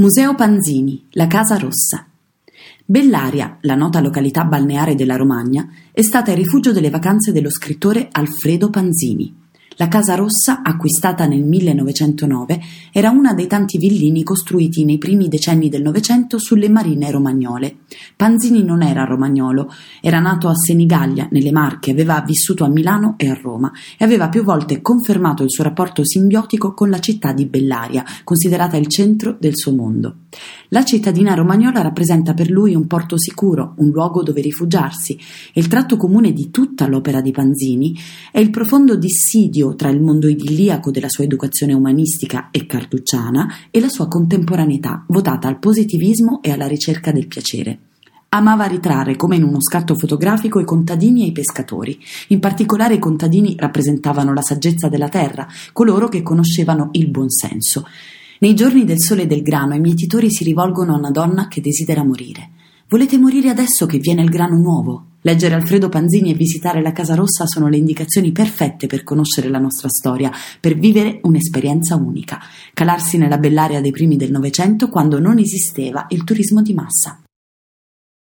Museo Panzini, la Casa Rossa. Bellaria, la nota località balneare della Romagna, è stata il rifugio delle vacanze dello scrittore Alfredo Panzini. La Casa Rossa, acquistata nel 1909, era una dei tanti villini costruiti nei primi decenni del Novecento sulle marine romagnole. Panzini non era romagnolo, era nato a Senigallia, nelle Marche, aveva vissuto a Milano e a Roma e aveva più volte confermato il suo rapporto simbiotico con la città di Bellaria, considerata il centro del suo mondo. La cittadina romagnola rappresenta per lui un porto sicuro, un luogo dove rifugiarsi, e il tratto comune di tutta l'opera di Panzini è il profondo dissidio tra il mondo idilliaco della sua educazione umanistica e carducciana e la sua contemporaneità, votata al positivismo e alla ricerca del piacere. Amava ritrarre, come in uno scatto fotografico, i contadini e i pescatori. In particolare i contadini rappresentavano la saggezza della terra, coloro che conoscevano il buon senso. Nei giorni del sole e del grano i mietitori si rivolgono a una donna che desidera morire. Volete morire adesso che viene il grano nuovo? Leggere Alfredo Panzini e visitare la Casa Rossa sono le indicazioni perfette per conoscere la nostra storia, per vivere un'esperienza unica, calarsi nella bell'area dei primi del Novecento quando non esisteva il turismo di massa.